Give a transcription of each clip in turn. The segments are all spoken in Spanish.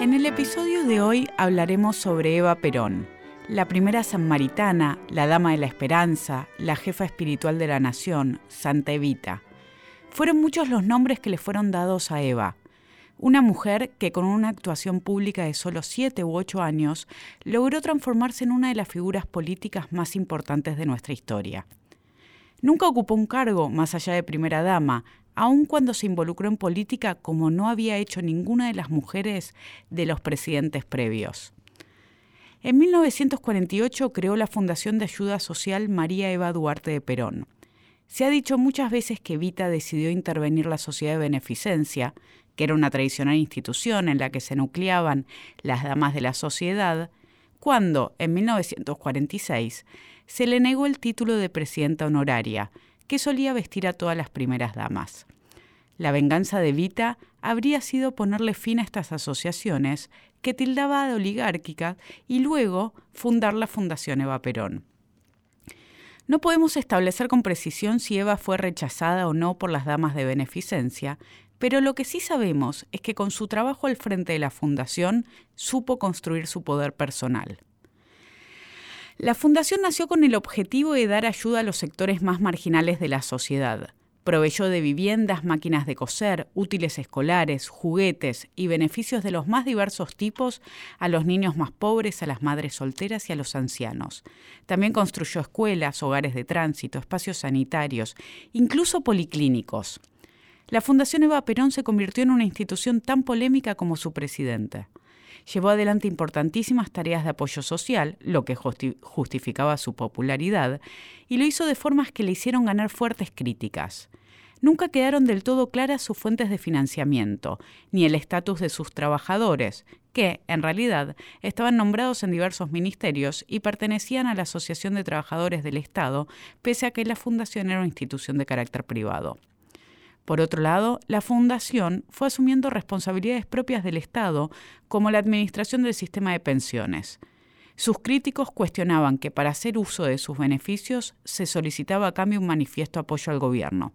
En el episodio de hoy hablaremos sobre Eva Perón, la primera sanmaritana, la dama de la esperanza, la jefa espiritual de la nación, Santa Evita. Fueron muchos los nombres que le fueron dados a Eva, una mujer que con una actuación pública de solo siete u ocho años logró transformarse en una de las figuras políticas más importantes de nuestra historia. Nunca ocupó un cargo más allá de primera dama, aun cuando se involucró en política como no había hecho ninguna de las mujeres de los presidentes previos. En 1948 creó la Fundación de Ayuda Social María Eva Duarte de Perón. Se ha dicho muchas veces que Evita decidió intervenir la Sociedad de Beneficencia, que era una tradicional institución en la que se nucleaban las damas de la sociedad, cuando, en 1946, se le negó el título de presidenta honoraria, que solía vestir a todas las primeras damas. La venganza de Vita habría sido ponerle fin a estas asociaciones que tildaba de oligárquica y luego fundar la Fundación Eva Perón. No podemos establecer con precisión si Eva fue rechazada o no por las damas de beneficencia, pero lo que sí sabemos es que con su trabajo al frente de la Fundación supo construir su poder personal. La fundación nació con el objetivo de dar ayuda a los sectores más marginales de la sociedad. Proveyó de viviendas, máquinas de coser, útiles escolares, juguetes y beneficios de los más diversos tipos a los niños más pobres, a las madres solteras y a los ancianos. También construyó escuelas, hogares de tránsito, espacios sanitarios, incluso policlínicos. La Fundación Eva Perón se convirtió en una institución tan polémica como su presidente llevó adelante importantísimas tareas de apoyo social, lo que justificaba su popularidad, y lo hizo de formas que le hicieron ganar fuertes críticas. Nunca quedaron del todo claras sus fuentes de financiamiento, ni el estatus de sus trabajadores, que, en realidad, estaban nombrados en diversos ministerios y pertenecían a la Asociación de Trabajadores del Estado, pese a que la fundación era una institución de carácter privado. Por otro lado, la Fundación fue asumiendo responsabilidades propias del Estado, como la administración del sistema de pensiones. Sus críticos cuestionaban que para hacer uso de sus beneficios se solicitaba a cambio un manifiesto apoyo al gobierno.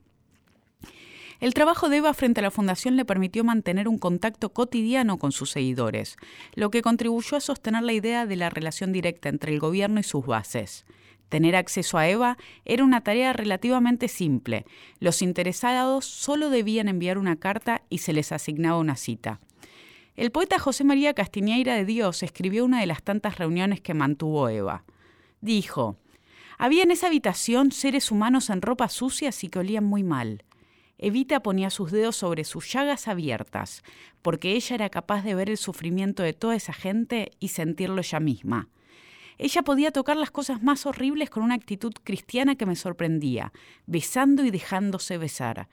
El trabajo de Eva frente a la Fundación le permitió mantener un contacto cotidiano con sus seguidores, lo que contribuyó a sostener la idea de la relación directa entre el gobierno y sus bases. Tener acceso a Eva era una tarea relativamente simple. Los interesados solo debían enviar una carta y se les asignaba una cita. El poeta José María Castiñeira de Dios escribió una de las tantas reuniones que mantuvo Eva. Dijo, había en esa habitación seres humanos en ropas sucias y que olían muy mal. Evita ponía sus dedos sobre sus llagas abiertas, porque ella era capaz de ver el sufrimiento de toda esa gente y sentirlo ella misma. Ella podía tocar las cosas más horribles con una actitud cristiana que me sorprendía, besando y dejándose besar.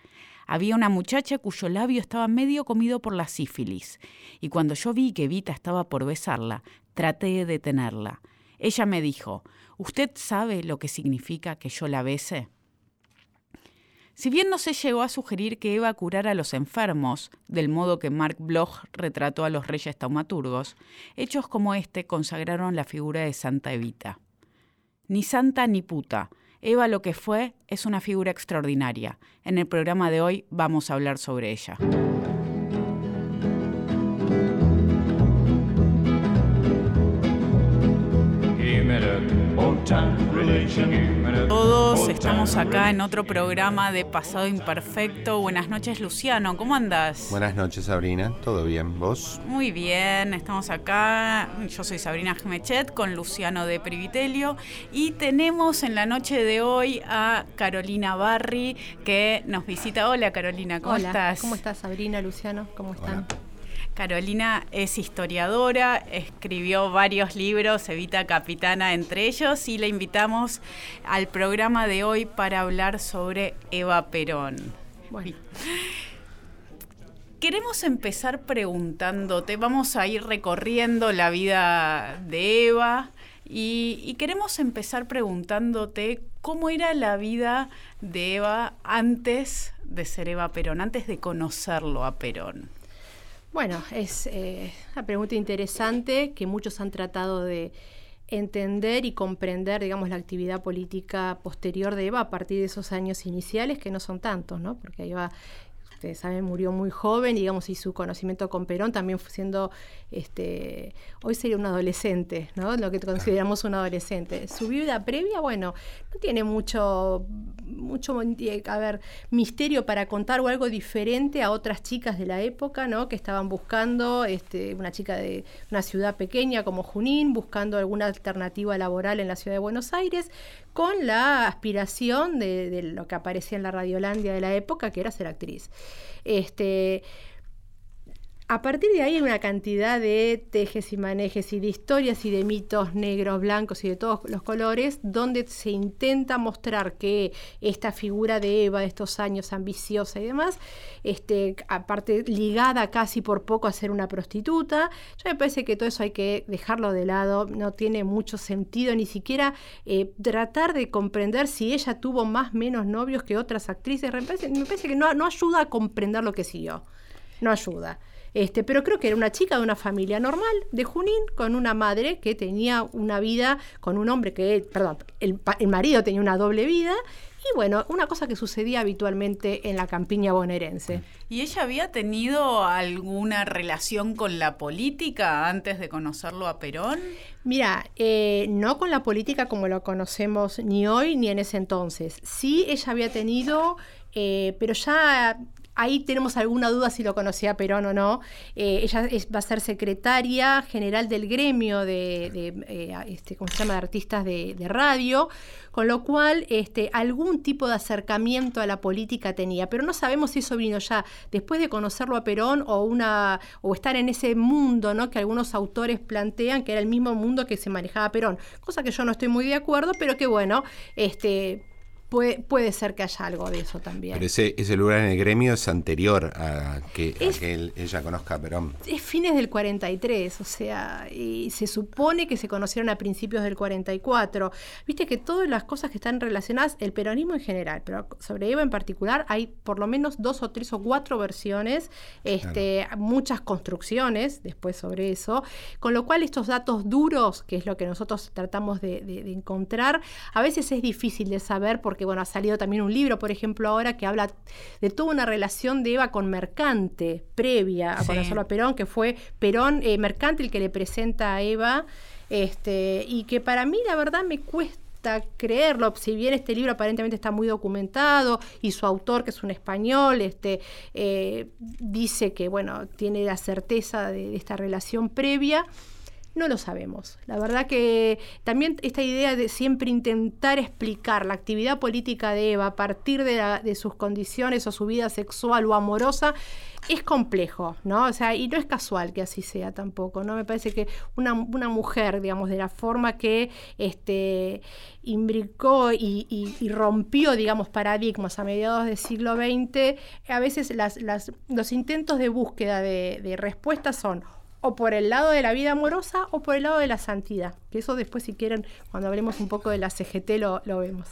Había una muchacha cuyo labio estaba medio comido por la sífilis, y cuando yo vi que Evita estaba por besarla, traté de detenerla. Ella me dijo, ¿Usted sabe lo que significa que yo la bese? Si bien no se llegó a sugerir que Eva curara a los enfermos, del modo que Mark Bloch retrató a los reyes taumaturgos, hechos como este consagraron la figura de Santa Evita. Ni santa ni puta, Eva lo que fue es una figura extraordinaria. En el programa de hoy vamos a hablar sobre ella. Todos estamos acá en otro programa de Pasado Imperfecto. Buenas noches, Luciano. ¿Cómo andas? Buenas noches, Sabrina. ¿Todo bien? ¿Vos? Muy bien, estamos acá. Yo soy Sabrina Gemechet con Luciano de Privitelio y tenemos en la noche de hoy a Carolina Barri que nos visita. Hola, Carolina, ¿cómo Hola, estás? ¿Cómo estás, Sabrina, Luciano? ¿Cómo están? Carolina es historiadora, escribió varios libros, Evita Capitana entre ellos, y la invitamos al programa de hoy para hablar sobre Eva Perón. Bueno. Queremos empezar preguntándote, vamos a ir recorriendo la vida de Eva y, y, queremos empezar preguntándote cómo era la vida de Eva antes de ser Eva Perón, antes de conocerlo a Perón. Bueno, es eh, una pregunta interesante que muchos han tratado de entender y comprender, digamos, la actividad política posterior de Eva a partir de esos años iniciales, que no son tantos, ¿no? Porque Eva ustedes saben, murió muy joven, digamos, y su conocimiento con Perón también fue siendo, este, hoy sería un adolescente, ¿no? Lo que consideramos un adolescente. Su vida previa, bueno, no tiene mucho, mucho, a ver, misterio para contar o algo diferente a otras chicas de la época, ¿no? Que estaban buscando, este, una chica de una ciudad pequeña como Junín, buscando alguna alternativa laboral en la ciudad de Buenos Aires, con la aspiración de, lo que aparecía en la Radiolandia de la época, que era ser actriz. Este, a partir de ahí hay una cantidad de tejes y manejes y de historias y de mitos negros, blancos y de todos los colores, donde se intenta mostrar que esta figura de Eva de estos años ambiciosa y demás, este, aparte ligada casi por poco a ser una prostituta, yo me parece que todo eso hay que dejarlo de lado, no tiene mucho sentido ni siquiera eh, tratar de comprender si ella tuvo más o menos novios que otras actrices, me parece, me parece que no, no ayuda a comprender lo que siguió, no ayuda. Este, pero creo que era una chica de una familia normal de Junín, con una madre que tenía una vida con un hombre que, perdón, el, marido tenía una doble vida y bueno, una cosa que sucedía habitualmente en la campiña bonaerense. ¿Y ella había tenido alguna relación con la política antes de conocerlo a Perón? Mira, eh, no con la política como lo conocemos ni hoy ni en ese entonces. Sí, ella había tenido, eh, pero ya Ahí tenemos alguna duda si lo conocía Perón o no. Eh, ella va a ser secretaria general del gremio de, eh, este, ¿cómo se llama? de artistas de, radio, con lo cual este, algún tipo de acercamiento a la política tenía, pero no sabemos si eso vino ya después de conocerlo a Perón o, una, o estar en ese mundo ¿no? que algunos autores plantean que era el mismo mundo que se manejaba Perón, cosa que yo no estoy muy de acuerdo, pero que bueno, este, Puede, ser que haya algo de eso también. Pero ese, ese lugar en el gremio es anterior a que, ella conozca a Perón. Es fines del 43, o sea, y se supone que se conocieron a principios del 44. Viste que todas las cosas que están relacionadas, el peronismo en general, pero sobre Eva en particular, hay por lo menos dos o tres o cuatro versiones, este, muchas construcciones después sobre eso, con lo cual estos datos duros, que es lo que nosotros tratamos de, de encontrar, a veces es difícil de saber porque bueno, ha salido también un libro, por ejemplo, ahora que habla de toda una relación de Eva con Mercante, previa a conocerlo a Perón, que fue Perón, eh, Mercante el que le presenta a Eva, este, y que para mí la verdad me cuesta creerlo, si bien este libro aparentemente está muy documentado y su autor, que es un español, este, eh, dice que bueno, tiene la certeza de esta relación previa, no lo sabemos. La verdad que también esta idea de siempre intentar explicar la actividad política de Eva a partir de, sus condiciones o su vida sexual o amorosa es complejo, ¿no? O sea, y no es casual que así sea tampoco, ¿no? Me parece que una, mujer, digamos, de la forma que este, imbricó y, rompió, digamos, paradigmas a mediados del siglo XX, a veces los intentos de búsqueda de, de respuestas son o por el lado de la vida amorosa o por el lado de la santidad. Que eso después, si quieren, cuando hablemos un poco de la CGT, lo, lo vemos.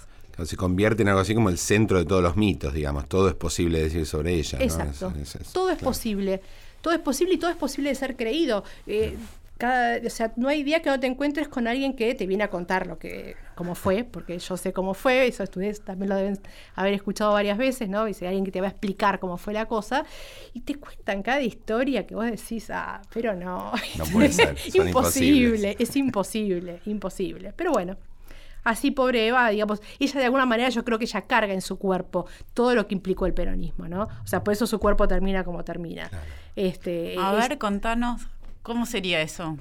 se convierte en algo así como el centro de todos los mitos, digamos. Todo es posible decir sobre ella. Exacto. todo es posible. Todo es posible y todo es posible de ser creído. Eh, o sea, no hay día que no te encuentres con alguien que te viene a contar lo que, cómo fue, porque yo sé cómo fue, eso ustedes también lo deben haber escuchado varias veces, ¿no? Dice alguien que te va a explicar cómo fue la cosa, y te cuentan cada historia que vos decís, ah, pero no. No puede ser. imposible, es imposible, imposible. Pero bueno, así pobre Eva, digamos, ella de alguna manera yo creo que ella carga en su cuerpo todo lo que implicó el peronismo, ¿no? O sea, por eso su cuerpo termina como termina. Este, a ver, contanos ¿Cómo sería eso?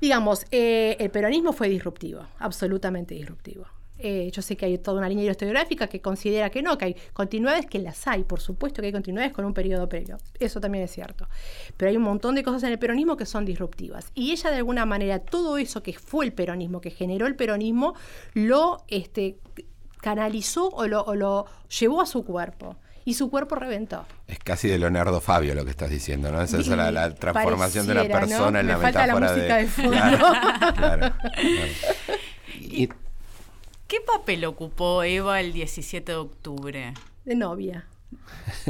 Digamos, eh, el peronismo fue disruptivo, absolutamente disruptivo. Eh, yo sé que hay toda una línea historiográfica que considera que no, que hay continuidades, que las hay, por supuesto que hay continuidades con un periodo previo, eso también es cierto. Pero hay un montón de cosas en el peronismo que son disruptivas. Y ella de alguna manera, todo eso que fue el peronismo, que generó el peronismo, lo este, canalizó o lo, o lo llevó a su cuerpo y su cuerpo reventó. Es casi de Leonardo Fabio lo que estás diciendo, ¿no? Esa es la, transformación de la persona en la metáfora de... Claro, ¿Qué papel ocupó Eva el 17 de octubre? De novia.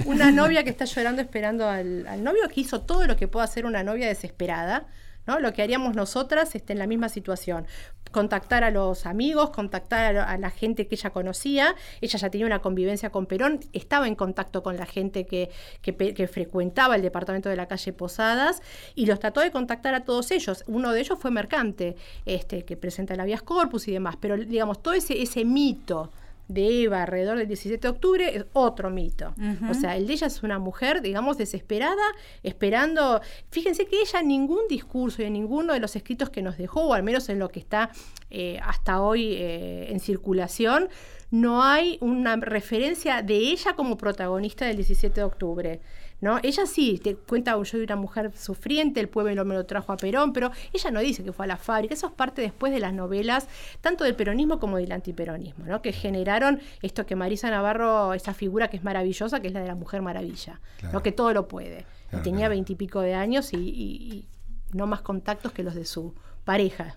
Una novia que está llorando esperando al, al novio que hizo todo lo que puede hacer una novia desesperada ¿no? Lo que haríamos nosotras está en la misma situación. Contactar a los amigos, contactar a, la gente que ella conocía. Ella ya tenía una convivencia con Perón, estaba en contacto con la gente que, que, frecuentaba el departamento de la calle Posadas y los trató de contactar a todos ellos. Uno de ellos fue Mercante, este, que presenta el habeas corpus y demás. Pero digamos, todo ese, ese mito de Eva alrededor del 17 de octubre es otro mito. O sea, el de ella es una mujer, digamos, desesperada, esperando. Fíjense que ella en ningún discurso y en ninguno de los escritos que nos dejó, o al menos en lo que está eh, hasta hoy eh, en circulación, no hay una referencia de ella como protagonista del 17 de octubre. ¿No? Ella sí, te cuenta, yo soy una mujer sufriente, el pueblo me lo trajo a Perón, pero ella no dice que fue a la fábrica, eso es parte después de las novelas, tanto del peronismo como del antiperonismo, ¿no? que generaron esto que Marisa Navarro, esa figura que es maravillosa, que es la de la mujer maravilla, ¿no? que todo lo puede. y tenía veintipico de años y no más contactos que los de su pareja.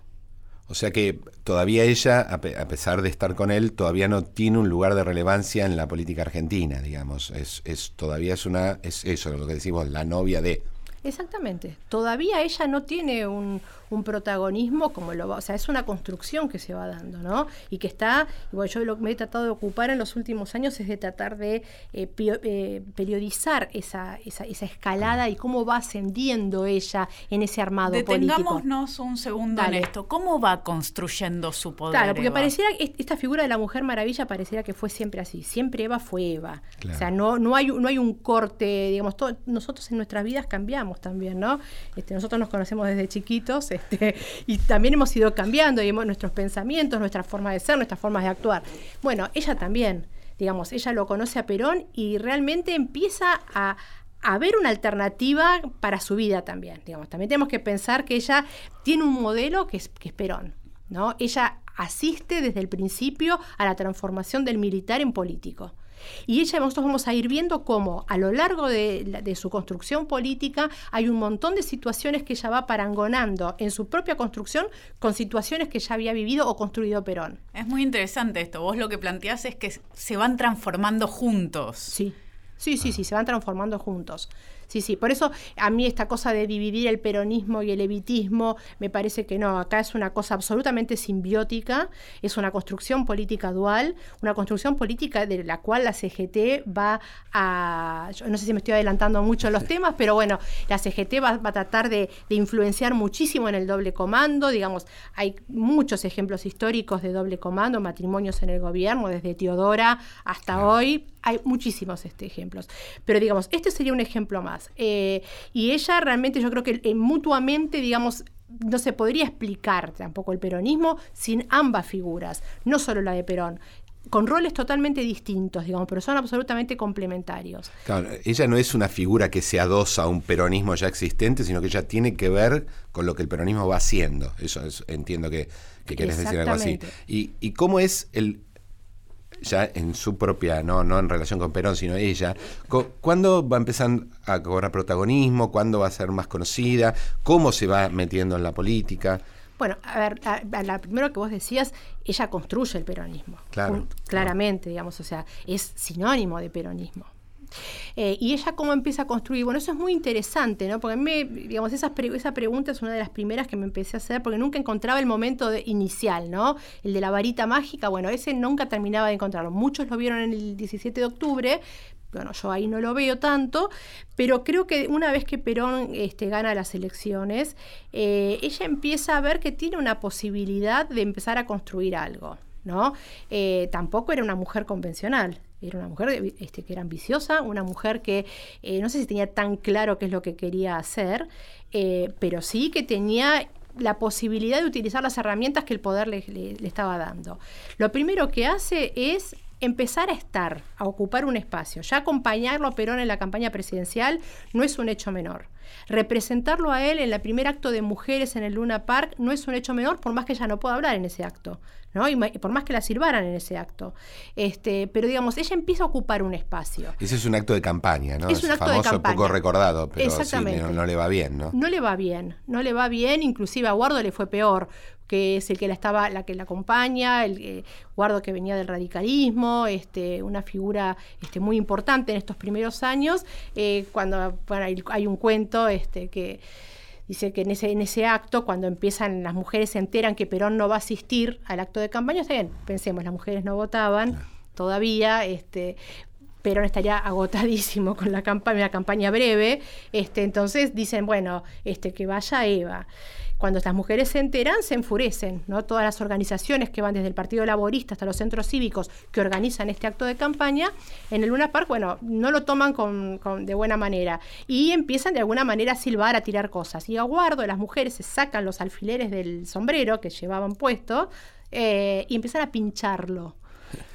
O sea que todavía ella, a, pesar de estar con él, todavía no tiene un lugar de relevancia en la política argentina, digamos. Es, es todavía es una, es eso lo que decimos, la novia de. Exactamente. Todavía ella no tiene un, un protagonismo como lo va, o sea, es una construcción que se va dando, ¿no? Y que está, igual yo lo que me he tratado de ocupar en los últimos años es de tratar de eh, eh, periodizar esa, esa, escalada y cómo va ascendiendo ella en ese armado Detengámonos un segundo en esto. ¿Cómo va construyendo su poder? Claro, porque pareciera esta figura de la mujer maravilla pareciera que fue siempre así. Siempre Eva fue Eva. O sea, no, no, hay, no hay un corte, digamos, nosotros en nuestras vidas cambiamos también, ¿no? Este, nosotros nos conocemos desde chiquitos este, y también hemos ido cambiando y hemos, nuestros pensamientos, nuestra forma de ser, nuestras formas de actuar. Bueno, ella también, digamos, ella lo conoce a Perón y realmente empieza a, ver una alternativa para su vida también. Digamos, también tenemos que pensar que ella tiene un modelo que es, que Perón. ¿no? Ella asiste desde el principio a la transformación del militar en político. Y ella, nosotros vamos a ir viendo cómo a lo largo de, su construcción política hay un montón de situaciones que ella va parangonando en su propia construcción con situaciones que ya había vivido o construido Perón. Es muy interesante esto. Vos lo que planteás es que se van transformando juntos. Sí, sí, sí, sí, se van transformando juntos. Sí, sí, por eso a mí esta cosa de dividir el peronismo y el evitismo me parece que no, acá es una cosa absolutamente simbiótica, es una construcción política dual, una construcción política de la cual la CGT va a, yo no sé si me estoy adelantando mucho en los temas, pero bueno, la CGT va, a tratar de, influenciar muchísimo en el doble comando, digamos, hay muchos ejemplos históricos de doble comando, matrimonios en el gobierno, desde Teodora hasta hoy, hay muchísimos este, ejemplos, pero digamos, este sería un ejemplo más. Eh, y ella realmente yo creo que eh, mutuamente, digamos, no se podría explicar tampoco el peronismo sin ambas figuras, no solo la de Perón con roles totalmente distintos, digamos, pero son absolutamente complementarios. Claro, ella no es una figura que se adosa a un peronismo ya existente, sino que ella tiene que ver con lo que el peronismo va haciendo. Eso entiendo que, que querés decir algo así. ¿Y, ¿Y cómo es el, ya en su propia, no, no en relación con Perón, sino ella, ¿cuándo va a empezar a cobrar protagonismo? ¿Cuándo va a ser más conocida? ¿Cómo se va metiendo en la política? Bueno, a ver, la, primero que vos decías, ella construye el peronismo. Claro. claramente, digamos, o sea, es sinónimo de peronismo. Eh, y ella cómo empieza a construir. Bueno, eso es muy interesante, ¿no? Porque a mí, digamos, esa, esa pregunta es una de las primeras que me empecé a hacer porque nunca encontraba el momento inicial, ¿no? El de la varita mágica, bueno, ese nunca terminaba de encontrarlo. Muchos lo vieron en el 17 de octubre, bueno, yo ahí no lo veo tanto, pero creo que una vez que Perón este, gana las elecciones, eh, ella empieza a ver que tiene una posibilidad de empezar a construir algo. ¿no? Eh, tampoco era una mujer convencional. Era una mujer este, que era ambiciosa, una mujer que eh, no sé si tenía tan claro qué es lo que quería hacer, eh, pero sí que tenía la posibilidad de utilizar las herramientas que el poder le, estaba dando. Lo primero que hace es empezar a estar, a ocupar un espacio. Ya acompañarlo a Perón en la campaña presidencial no es un hecho menor. Representarlo a él en el primer acto de mujeres en el Luna Park no es un hecho menor, por más que ella no pueda hablar en ese acto, ¿no? Y por más que la sirvaran en ese acto. Este, pero digamos, ella empieza a ocupar un espacio. Ese es un acto de campaña, ¿no? Es un acto famoso, de campaña. poco recordado, pero sí, no, le va bien, ¿no? No le va bien, no le va bien, inclusive a Guardo le fue peor, que es el que la estaba, la que la acompaña, el eh, Guardo que venía del radicalismo, este, una figura este, muy importante en estos primeros años, eh, cuando hay un cuento este, que Dice que en ese, en ese acto, cuando empiezan, las mujeres se enteran que Perón no va a asistir al acto de campaña, está bien, pensemos, las mujeres no votaban todavía, este, Perón estaría agotadísimo con la campaña, una campaña breve, este, entonces dicen, bueno, este, que vaya Eva. Cuando estas mujeres se enteran, se enfurecen, ¿no? Todas las organizaciones que van desde el Partido Laborista hasta los centros cívicos que organizan este acto de campaña, en el Luna Park, bueno, no lo toman con, de buena manera y empiezan de alguna manera a silbar, a tirar cosas. Y Aguardo, las mujeres se sacan los alfileres del sombrero que llevaban puesto eh, y empiezan a pincharlo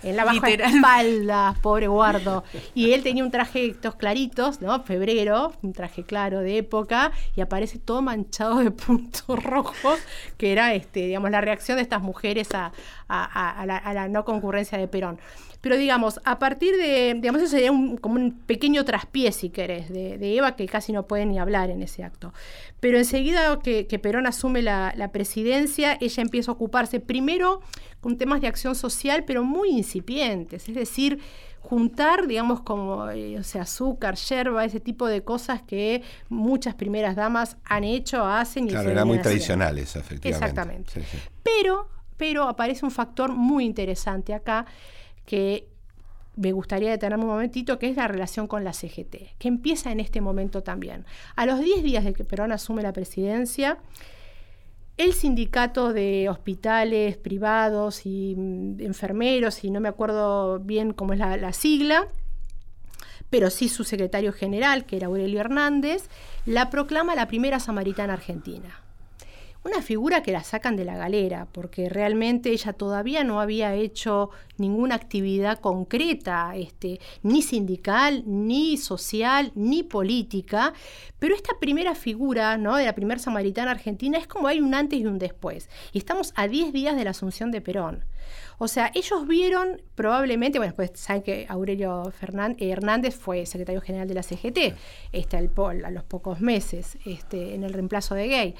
en la baja espalda, pobre guardo. Y él tenía un traje estos claritos, ¿no? Febrero, un traje claro de época, y aparece todo manchado de puntos rojos, que era este, digamos, la reacción de estas mujeres a, la, no concurrencia de Perón. Pero digamos, a partir de, digamos, eso sería como un pequeño traspié, si querés, de, Eva, que casi no puede ni hablar en ese acto. Pero enseguida que, Perón asume la, la, presidencia, ella empieza a ocuparse primero con temas de acción social, pero muy incipientes, es decir, juntar, digamos, como eh, o sea, azúcar, yerba, ese tipo de cosas que muchas primeras damas han hecho, hacen y Claro, eran muy tradicionales, efectivamente. Exactamente. Pero, pero aparece un factor muy interesante acá que me gustaría detenerme un momentito, que es la relación con la CGT, que empieza en este momento también. A los 10 días de que Perón asume la presidencia, el sindicato de hospitales privados y mm, enfermeros, y no me acuerdo bien cómo es la, sigla, pero sí su secretario general, que era Aurelio Hernández, la proclama la primera samaritana argentina una figura que la sacan de la galera, porque realmente ella todavía no había hecho ninguna actividad concreta, este, ni sindical, ni social, ni política, pero esta primera figura ¿no? de la primera samaritana argentina es como hay un antes y un después, y estamos a 10 días de la asunción de Perón. O sea, ellos vieron probablemente, bueno, pues saben que Aurelio Hernández fue secretario general de la CGT este, a los pocos meses este, en el reemplazo de Gay.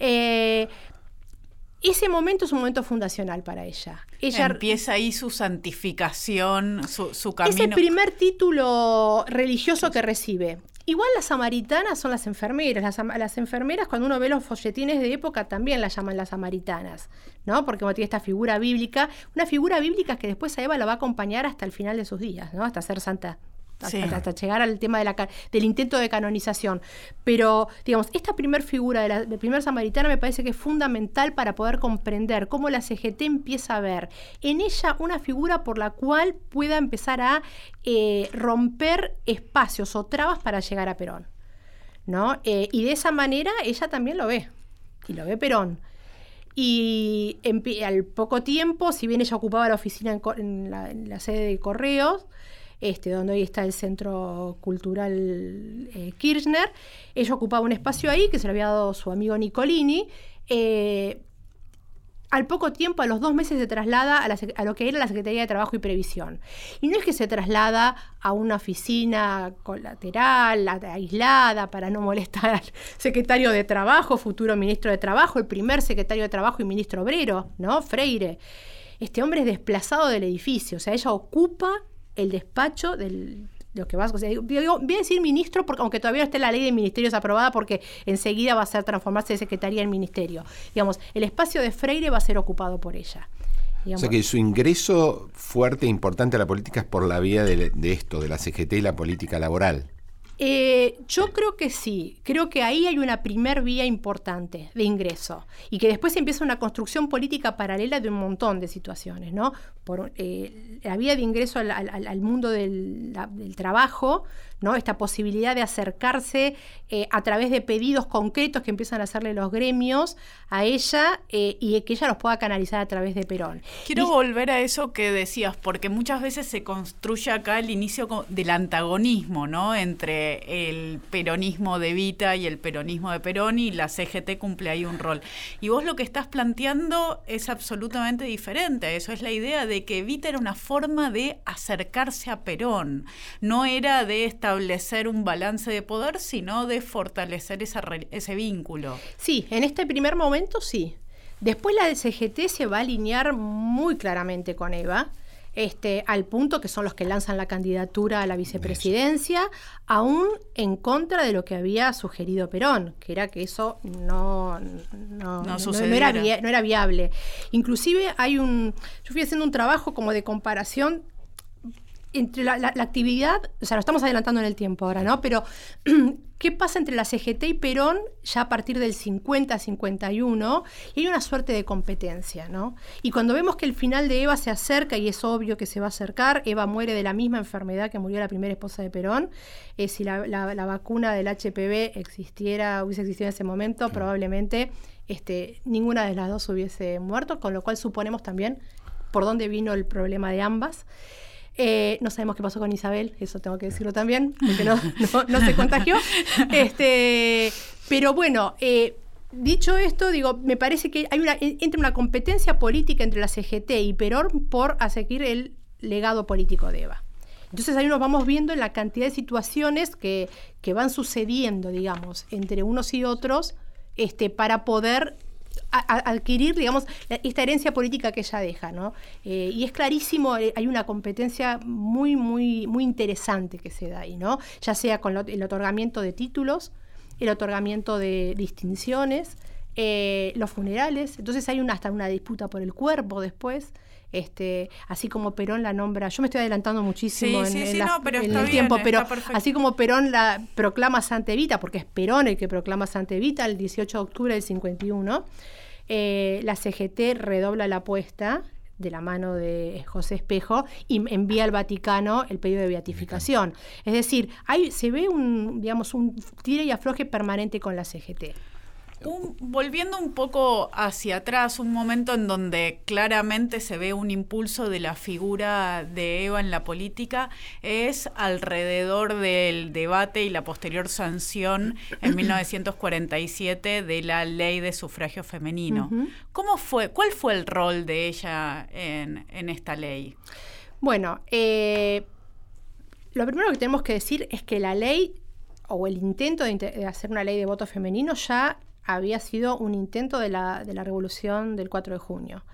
Eh, ese momento es un momento fundacional para ella. ella Empieza ahí su santificación, su, su camino. Ese primer título religioso que recibe. Igual las samaritanas son las enfermeras. Las, enfermeras, cuando uno ve los folletines de época, también las llaman las samaritanas, ¿no? Porque tiene esta figura bíblica, una figura bíblica que después a Eva la va a acompañar hasta el final de sus días, ¿no? Hasta ser santa hasta, llegar al tema de la, del intento de canonización. Pero, digamos, esta primer figura de la, primer samaritana me parece que es fundamental para poder comprender cómo la CGT empieza a ver en ella una figura por la cual pueda empezar a eh, romper espacios o trabas para llegar a Perón. ¿no? Eh, y de esa manera ella también lo ve, y lo ve Perón. Y al poco tiempo, si bien ella ocupaba la oficina en la sede de Correos, este, donde hoy está el Centro Cultural eh, Kirchner. Ella ocupaba un espacio ahí que se le había dado su amigo Nicolini. Eh, al poco tiempo, a los dos meses, se traslada a, lo que era la Secretaría de Trabajo y Previsión. Y no es que se traslada a una oficina colateral, aislada, para no molestar al secretario de Trabajo, futuro ministro de Trabajo, el primer secretario de Trabajo y ministro obrero, ¿no? Freire. Este hombre es desplazado del edificio, o sea, ella ocupa el despacho del, lo que vas digo, voy a decir ministro porque aunque todavía no esté la ley de ministerios aprobada porque enseguida va a ser transformarse de secretaría en ministerio. Digamos, el espacio de Freire va a ser ocupado por ella. O sea que su ingreso fuerte e importante a la política es por la vía de, de esto, de la CGT y la política laboral. Eh, yo creo que sí, creo que ahí hay una primer vía importante de ingreso y que después empieza una construcción política paralela de un montón de situaciones, ¿no? Por eh, la vía de ingreso al, mundo del, trabajo, ¿no? Esta posibilidad de acercarse eh, a través de pedidos concretos que empiezan a hacerle los gremios a ella y que ella los pueda canalizar a través de Perón. Quiero volver a eso que decías, porque muchas veces se construye acá el inicio del antagonismo, ¿no? Entre el peronismo de Vita y el peronismo de Perón y la CGT cumple ahí un rol. Y vos lo que estás planteando es absolutamente diferente a eso. Es la idea de que Vita era una forma de acercarse a Perón. No era de establecer un balance de poder, sino de fortalecer ese vínculo. Sí, en este primer momento sí. Después la CGT se va a alinear muy claramente con Eva este, al punto que son los que lanzan la candidatura a la vicepresidencia, aún en contra de lo que había sugerido Perón, que era que eso no, no, era, no era viable. Inclusive hay un, yo fui haciendo un trabajo como de comparación entre la, actividad, o sea, lo estamos adelantando en el tiempo ahora, ¿no? Pero, ¿qué pasa entre la CGT y Perón ya a partir del 50-51? Y hay una suerte de competencia, ¿no? Y cuando vemos que el final de Eva se acerca, y es obvio que se va a acercar, Eva muere de la misma enfermedad que murió la primera esposa de Perón. Eh, si la, vacuna del HPV existiera, hubiese existido en ese momento, probablemente este, ninguna de las dos hubiese muerto, con lo cual suponemos también por dónde vino el problema de ambas. Eh, no sabemos qué pasó con Isabel, eso tengo que decirlo también, porque no, se contagió. Este, pero bueno, eh, dicho esto, digo, me parece que hay una, entre una competencia política entre la CGT y Perón por seguir el legado político de Eva. Entonces ahí nos vamos viendo en la cantidad de situaciones que, que van sucediendo, digamos, entre unos y otros, este, para poder adquirir, digamos, esta herencia política que ella deja, ¿no? Eh, y es clarísimo, eh, hay una competencia muy, muy, muy interesante que se da ahí, ¿no? Ya sea con el otorgamiento de títulos, el otorgamiento de distinciones, eh, los funerales, entonces hay una, hasta una disputa por el cuerpo después. Este, así como Perón la nombra, yo me estoy adelantando muchísimo en, el tiempo, pero así como Perón la proclama Santa Evita, porque es Perón el que proclama Santa Evita el 18 de octubre del 51, eh, la CGT redobla la apuesta de la mano de José Espejo y envía al Vaticano el pedido de beatificación. Es decir, hay, se ve un, digamos, un tire y afloje permanente con la CGT volviendo un poco hacia atrás, un momento en donde claramente se ve un impulso de la figura de Eva en la política, es alrededor del debate y la posterior sanción en 1947 de la ley de sufragio femenino. ¿Cómo fue, ¿Cuál fue el rol de ella en, esta ley? Bueno, eh, lo primero que tenemos que decir es que la ley o el intento de, hacer una ley de voto femenino ya había sido un intento de la, de la revolución del 4 de junio.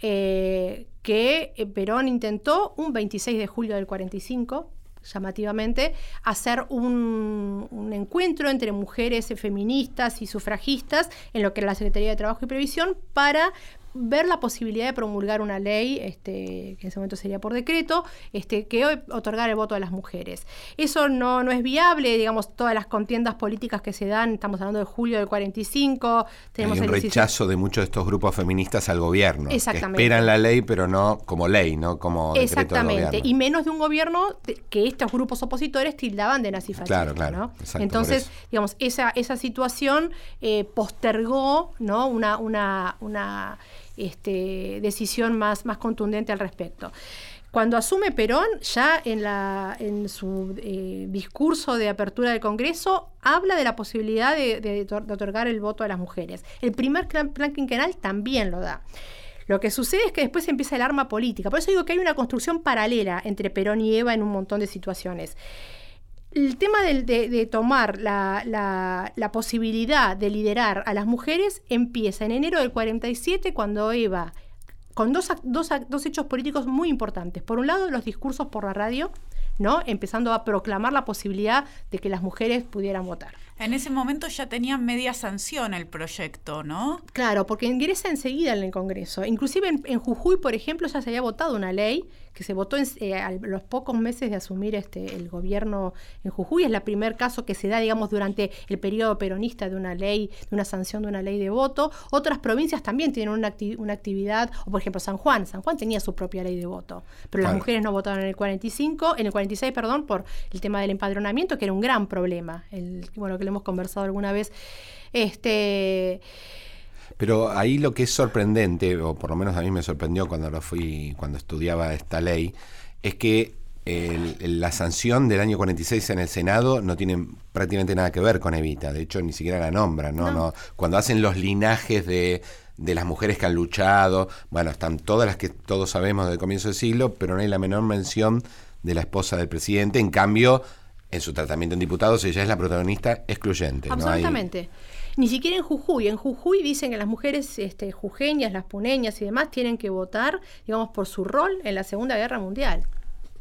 Eh, que eh, Perón intentó un 26 de julio del 45, llamativamente, hacer un, un, encuentro entre mujeres feministas y sufragistas en lo que era la Secretaría de Trabajo y Previsión para ver la posibilidad de promulgar una ley, este, que en ese momento sería por decreto, este, que otorgar el voto a las mujeres. Eso no, no es viable, digamos, todas las contiendas políticas que se dan, estamos hablando de julio del 45, tenemos Hay un rechazo de muchos de estos grupos feministas al gobierno, Exactamente. que esperan la ley, pero no como ley, no como Exactamente, y menos de un gobierno que estos grupos opositores tildaban de nazifascista. Claro, claro. Entonces, digamos, esa, esa situación eh, postergó ¿no? una, una, una este, decisión más, más contundente al respecto. Cuando asume Perón, ya en, la, en su eh, discurso de apertura del Congreso, habla de la posibilidad de, otorgar el voto a las mujeres. El primer plan, quinquenal también lo da. Lo que sucede es que después empieza el arma política. Por eso digo que hay una construcción paralela entre Perón y Eva en un montón de situaciones el tema de, tomar la, posibilidad de liderar a las mujeres empieza en enero del 47 cuando Eva, con dos, dos, hechos políticos muy importantes. Por un lado, los discursos por la radio, ¿no? empezando a proclamar la posibilidad de que las mujeres pudieran votar. En ese momento ya tenía media sanción el proyecto, ¿no? Claro, porque ingresa enseguida en el Congreso. Inclusive en Jujuy, por ejemplo, ya se había votado una ley que se votó en, eh, a los pocos meses de asumir este, el gobierno en Jujuy. Es el primer caso que se da, digamos, durante el periodo peronista de una ley, de una sanción de una ley de voto. Otras provincias también tienen una, una actividad, o por ejemplo San Juan. San Juan tenía su propia ley de voto, pero las mujeres no votaron en el 45, en el 46, perdón, por el tema del empadronamiento, que era un gran problema, el, bueno, que lo hemos conversado alguna vez. Este pero ahí lo que es sorprendente, o por lo menos a mí me sorprendió cuando lo fui, cuando estudiaba esta ley, es que la sanción del año 46 en el Senado no tiene prácticamente nada que ver con Evita, de hecho ni siquiera la nombran, ¿no? no. Cuando hacen los linajes de, de las mujeres que han luchado, bueno, están todas las que todos sabemos del comienzo del siglo, pero no hay la menor mención de la esposa del presidente, en cambio, en su tratamiento en diputados ella es la protagonista excluyente. Absolutamente. Ni siquiera en Jujuy. En Jujuy dicen que las mujeres este, jujeñas, las puneñas y demás tienen que votar, digamos, por su rol en la Segunda Guerra Mundial.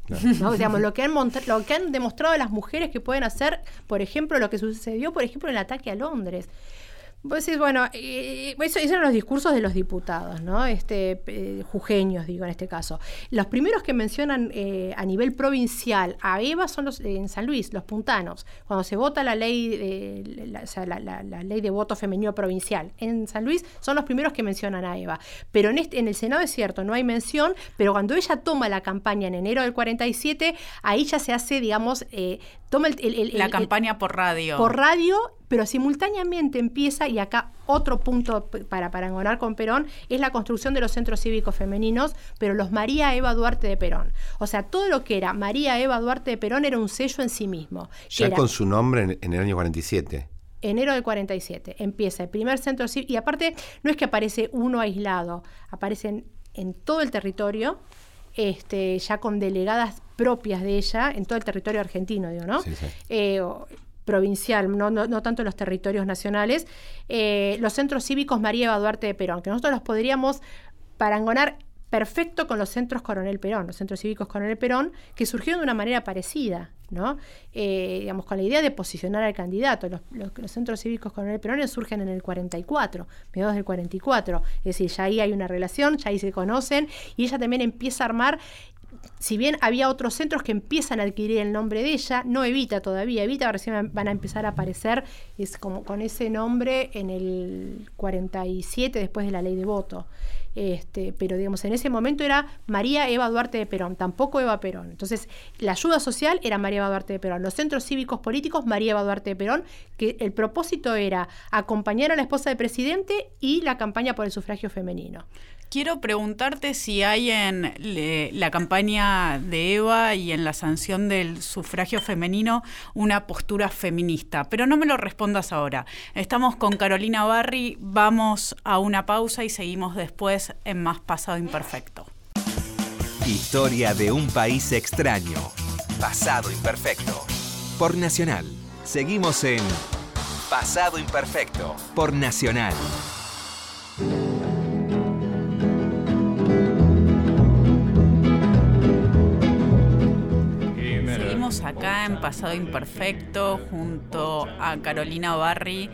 Digamos, lo, que han lo que han demostrado las mujeres que pueden hacer, por ejemplo, lo que sucedió, por ejemplo, en el ataque a Londres. Pues sí, bueno, eh, eso, esos eran los discursos de los diputados, ¿no? Este, eh, jujeños, digo, en este caso. Los primeros que mencionan eh, a nivel provincial a Eva son los en San Luis, los puntanos. Cuando se vota la ley, la, la, ley de voto femenino provincial en San Luis, son los primeros que mencionan a Eva. Pero en, este, en el Senado es cierto, no hay mención, pero cuando ella toma la campaña en enero del 47, ahí ya se hace, digamos, toma el, la campaña por radio. Por radio pero simultáneamente empieza, y acá otro punto para parangonar con Perón, es la construcción de los centros cívicos femeninos, pero los María Eva Duarte de Perón. O sea, todo lo que era María Eva Duarte de Perón era un sello en sí mismo. Ya con su nombre en, el año 47 enero del 47. Empieza el primer centro cívico. Y aparte, no es que aparece uno aislado, aparecen en todo el territorio, este, ya con delegadas propias de ella, en todo el territorio argentino, digo, ¿no? Sí, sí. Eh, provincial, no, no, tanto los territorios nacionales, eh, los centros cívicos María Eva Duarte de Perón, que nosotros los podríamos parangonar perfecto con los centros Coronel Perón, los centros cívicos Coronel Perón, que surgieron de una manera parecida, ¿no? Eh, digamos, con la idea de posicionar al candidato. Los, centros cívicos Coronel Perón surgen en el 44, mediados del 44. Es decir, ya ahí hay una relación, ya ahí se conocen, y ella también empieza a armar si bien había otros centros que empiezan a adquirir el nombre de ella, no Evita todavía, Evita recién van a empezar a aparecer es como con ese nombre en el 47 después de la ley de voto. Este, pero digamos, en ese momento era María Eva Duarte de Perón, tampoco Eva Perón. Entonces, la ayuda social era María Eva Duarte de Perón, los centros cívicos políticos María Eva Duarte de Perón, que el propósito era acompañar a la esposa del presidente y la campaña por el sufragio femenino. Quiero preguntarte si hay en la campaña de Eva y en la sanción del sufragio femenino una postura feminista, pero no me lo respondas ahora. Estamos con Carolina Barri, vamos a una pausa y seguimos después en Más Pasado Imperfecto. Historia de un país extraño. Pasado Imperfecto. Por Nacional. Seguimos en Pasado Imperfecto. Por Nacional. Acá en Pasado Imperfecto junto a Carolina Barri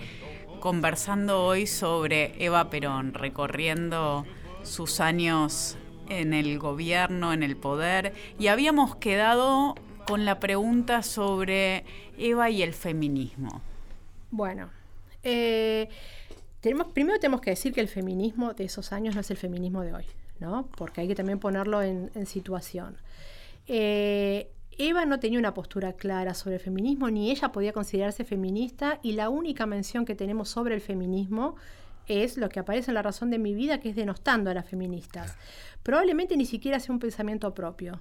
conversando hoy sobre Eva Perón, recorriendo sus años en el gobierno, en el poder, y habíamos quedado con la pregunta sobre Eva y el feminismo. Bueno, eh, primero tenemos que decir que el feminismo de esos años no es el feminismo de hoy, ¿no? Porque hay que también ponerlo en, situación. Eh, Eva no tenía una postura clara sobre el feminismo, ni ella podía considerarse feminista, y la única mención que tenemos sobre el feminismo es lo que aparece en la razón de mi vida, que es denostando a las feministas. Probablemente ni siquiera sea un pensamiento propio.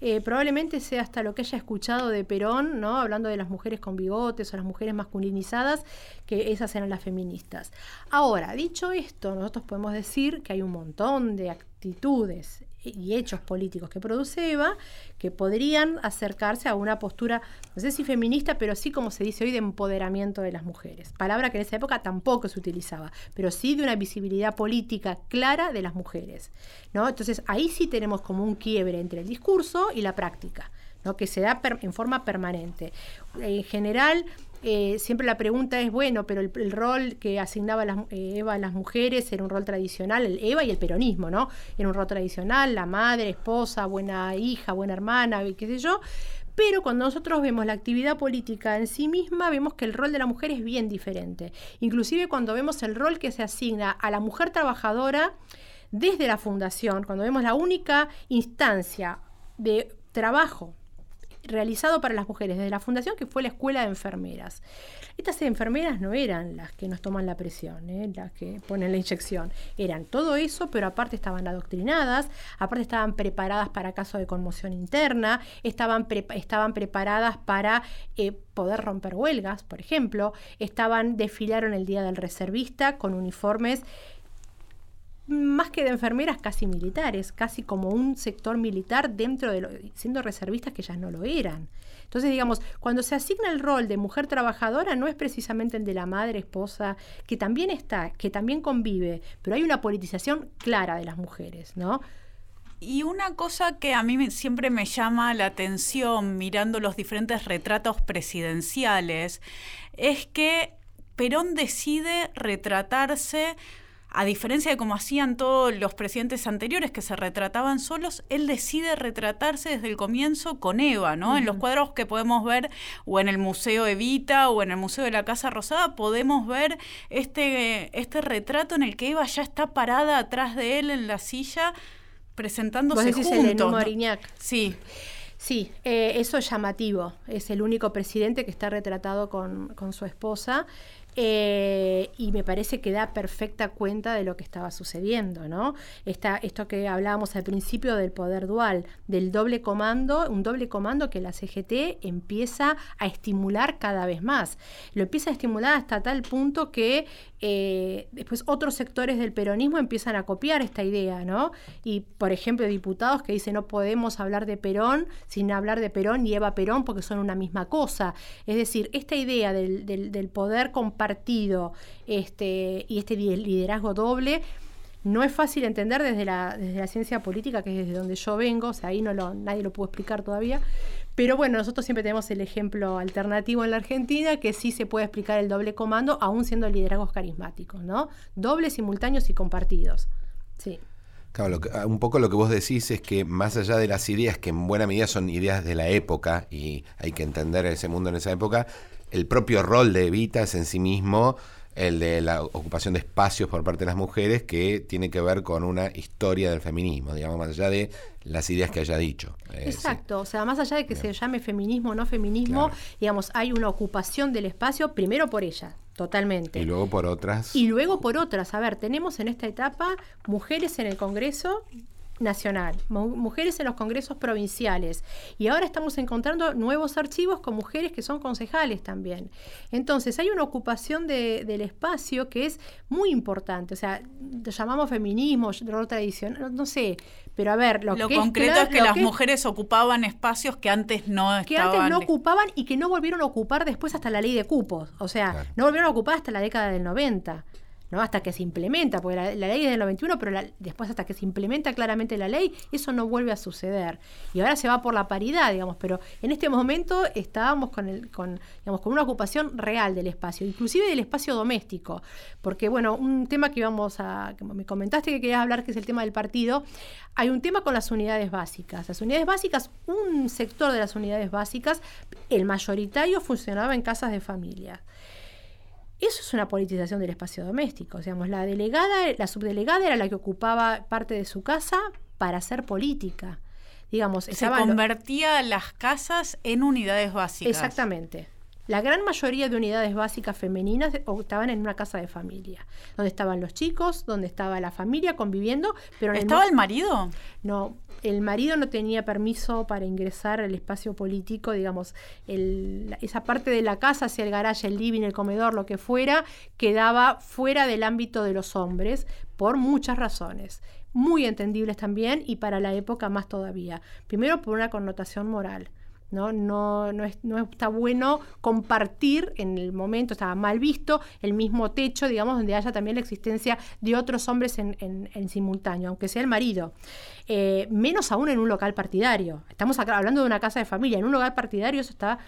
Eh, probablemente sea hasta lo que haya escuchado de Perón, ¿no? hablando de las mujeres con bigotes o las mujeres masculinizadas, que esas eran las feministas. Ahora, dicho esto, nosotros podemos decir que hay un montón de actitudes y hechos políticos que produce que podrían acercarse a una postura, no sé si feminista, pero sí como se dice hoy, de empoderamiento de las mujeres. Palabra que en esa época tampoco se utilizaba, pero sí de una visibilidad política clara de las mujeres. ¿no? Entonces ahí sí tenemos como un quiebre entre el discurso y la práctica. ¿no? que se da en forma permanente. En general, eh, siempre la pregunta es, bueno, pero el, rol que asignaba eh, Eva a las mujeres era un rol tradicional, el Eva y el peronismo, ¿no? Era un rol tradicional, la madre, esposa, buena hija, buena hermana, qué sé yo. Pero cuando nosotros vemos la actividad política en sí misma, vemos que el rol de la mujer es bien diferente. Inclusive cuando vemos el rol que se asigna a la mujer trabajadora desde la fundación, cuando vemos la única instancia de trabajo realizado para las mujeres desde la fundación, que fue la escuela de enfermeras. Estas enfermeras no eran las que nos toman la presión, ¿eh? las que ponen la inyección, eran todo eso, pero aparte estaban adoctrinadas, aparte estaban preparadas para casos de conmoción interna, estaban, estaban preparadas para eh, poder romper huelgas, por ejemplo, estaban, desfilaron el día del reservista con uniformes más que de enfermeras, casi militares, casi como un sector militar dentro de lo, siendo reservistas que ya no lo eran. Entonces, digamos, cuando se asigna el rol de mujer trabajadora, no es precisamente el de la madre, esposa, que también está, que también convive, pero hay una politización clara de las mujeres, ¿no? Y una cosa que a mí siempre me llama la atención mirando los diferentes retratos presidenciales es que Perón decide retratarse a diferencia de como hacían todos los presidentes anteriores que se retrataban solos, él decide retratarse desde el comienzo con Eva, ¿no? En los cuadros que podemos ver o en el Museo Evita o en el Museo de la Casa Rosada podemos ver este, este retrato en el que Eva ya está parada atrás de él en la silla presentándose ¿Vos juntos. El Sí. Sí, eh, eso es llamativo. Es el único presidente que está retratado con, con su esposa. Eh, y me parece que da perfecta cuenta de lo que estaba sucediendo, ¿no? esto que hablábamos al principio del poder dual, del doble comando, un doble comando que la CGT empieza a estimular cada vez más. Lo empieza a estimular hasta tal punto que eh, después otros sectores del peronismo empiezan a copiar esta idea, ¿no? Y, por ejemplo, diputados que dicen no podemos hablar de Perón sin hablar de Perón y Eva Perón porque son una misma cosa. Es decir, esta idea del, del, poder compartido este, y este liderazgo doble no es fácil entender desde la, desde la ciencia política, que es desde donde yo vengo, o sea, ahí no lo, nadie lo pudo explicar todavía, pero bueno, nosotros siempre tenemos el ejemplo alternativo en la Argentina, que sí se puede explicar el doble comando, aún siendo liderazgos carismáticos, ¿no? Dobles, simultáneos y compartidos. Sí. Claro, ah, un poco lo que vos decís es que más allá de las ideas, que en buena medida son ideas de la época, y hay que entender ese mundo en esa época, el propio rol de Evita es en sí mismo el de la ocupación de espacios por parte de las mujeres, que tiene que ver con una historia del feminismo, digamos, más allá de las ideas que haya dicho. Eh, Exacto, o sea, más allá de que se llame feminismo o no feminismo, digamos, hay una ocupación del espacio primero por ella, totalmente. Y luego por otras. Y luego por otras. A ver, tenemos en esta etapa mujeres en el Congreso nacional, mujeres en los congresos provinciales. Y ahora estamos encontrando nuevos archivos con mujeres que son concejales también. Entonces, hay una ocupación del espacio que es muy importante. O sea, lo llamamos feminismo, rol tradicional, no sé. Pero a ver, lo, que concreto es, que las mujeres ocupaban espacios que antes no estaban. Que antes no ocupaban y que no volvieron a ocupar después hasta la ley de cupos. O sea, no volvieron a ocupar hasta la década del 90. ¿No? hasta que se implementa, porque la, ley es del 91, pero después hasta que se implementa claramente la ley, eso no vuelve a suceder. Y ahora se va por la paridad, digamos, pero en este momento estábamos con, el, con, digamos, con una ocupación real del espacio, inclusive del espacio doméstico, porque bueno, un tema que íbamos a, me comentaste que querías hablar, que es el tema del partido, hay un tema con las unidades básicas. Las unidades básicas, un sector de las unidades básicas, el mayoritario funcionaba en casas de familia. Eso es una politización del espacio doméstico. Digamos, la delegada, la subdelegada era la que ocupaba parte de su casa para hacer política. Digamos, se convertía las casas en unidades básicas. Exactamente. La gran mayoría de unidades básicas femeninas estaban en una casa de familia, donde estaban los chicos, donde estaba la familia conviviendo, pero ¿Estaba el marido? No, el marido no tenía permiso para ingresar al espacio político, digamos, esa parte de la casa, hacia el garaje, el living, el comedor, lo que fuera, quedaba fuera del ámbito de los hombres por muchas razones muy entendibles también y para la época más todavía. Primero por una connotación moral. ¿No? No, no, está bueno compartir en el momento, estaba mal visto, el mismo techo, digamos, donde haya también la existencia de otros hombres en, simultáneo, aunque sea el marido. Eh, menos aún en un local partidario. Estamos hablando de una casa de familia, en un local partidario eso está,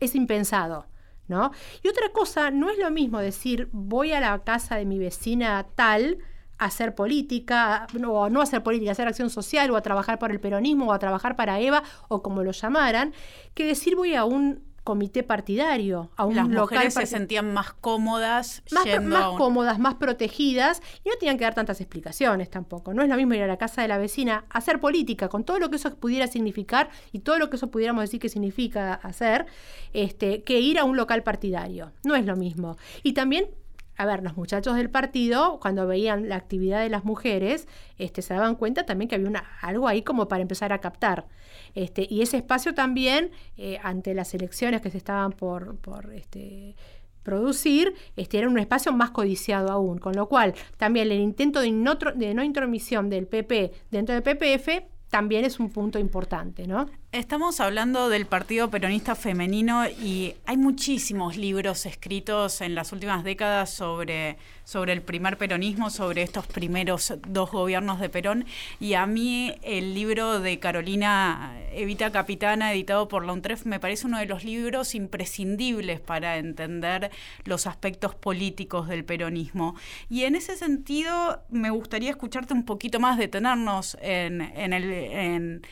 es impensado. ¿no? Y otra cosa, no es lo mismo decir voy a la casa de mi vecina tal, hacer política, o no hacer política, hacer acción social, o a trabajar por el peronismo, o a trabajar para Eva, o como lo llamaran, que decir voy a un comité partidario, a un Las mujeres se sentían más cómodas más, más cómodas, más protegidas y no tenían que dar tantas explicaciones tampoco. No es lo mismo ir a la casa de la vecina a hacer política con todo lo que eso pudiera significar y todo lo que eso pudiéramos decir que significa hacer, este, que ir a un local partidario. No es lo mismo. Y también a ver, los muchachos del partido, cuando veían la actividad de las mujeres, este, se daban cuenta también que había una, algo ahí como para empezar a captar. Este, y ese espacio también, eh, ante las elecciones que se estaban por, por, este, producir, este, era un espacio más codiciado aún, con lo cual también el intento de no, de no intromisión del PP dentro del PPF también es un punto importante, ¿no? Estamos hablando del Partido Peronista Femenino y hay muchísimos libros escritos en las últimas décadas sobre, sobre el primer peronismo, sobre estos primeros dos gobiernos de Perón. Y a mí el libro de Carolina Evita Capitana, editado por la UNTREF, me parece uno de los libros imprescindibles para entender los aspectos políticos del peronismo. Y en ese sentido me gustaría escucharte un poquito más, detenernos en, en el... En,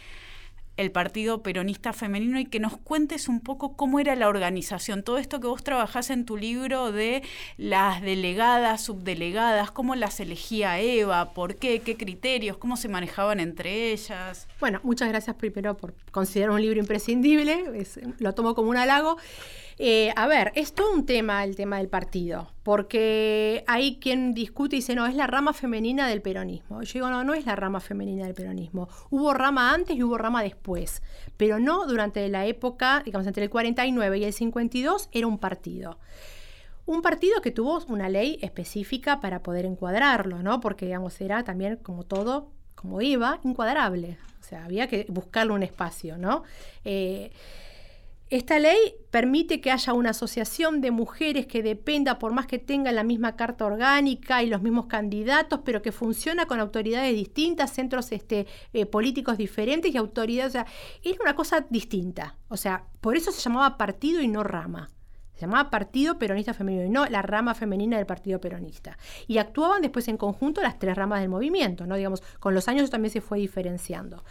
el Partido Peronista Femenino y que nos cuentes un poco cómo era la organización, todo esto que vos trabajás en tu libro de las delegadas, subdelegadas, cómo las elegía Eva, por qué, qué criterios, cómo se manejaban entre ellas. Bueno, muchas gracias primero por considerar un libro imprescindible, lo tomo como un halago. Eh, a ver, es todo un tema el tema del partido, porque hay quien discute y dice, no, es la rama femenina del peronismo. Yo digo, no, no es la rama femenina del peronismo. Hubo rama antes y hubo rama después, pero no durante la época, digamos, entre el 49 y el 52 era un partido. Un partido que tuvo una ley específica para poder encuadrarlo, ¿no? Porque, digamos, era también, como todo, como iba, encuadrable. O sea, había que buscarle un espacio, ¿no? Eh, esta ley permite que haya una asociación de mujeres que dependa, por más que tenga la misma carta orgánica y los mismos candidatos, pero que funciona con autoridades distintas, centros este, eh, políticos diferentes y autoridades. O sea, era una cosa distinta. O sea, por eso se llamaba partido y no rama. Se llamaba Partido Peronista Femenino y no la rama femenina del Partido Peronista. Y actuaban después en conjunto las tres ramas del movimiento, ¿no? Digamos, con los años también se fue diferenciando.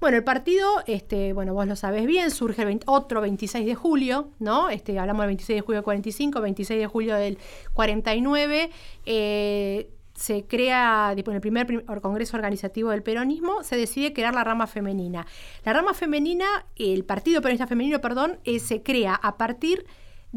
Bueno, el partido, este, bueno, vos lo sabés bien, surge el otro 26 de julio, ¿no? Este, hablamos del 26 de julio del 45, 26 de julio del 49. Eh, se crea, en el primer congreso organizativo del peronismo, se decide crear la rama femenina. La rama femenina, el Partido Peronista Femenino, perdón, eh, se crea a partir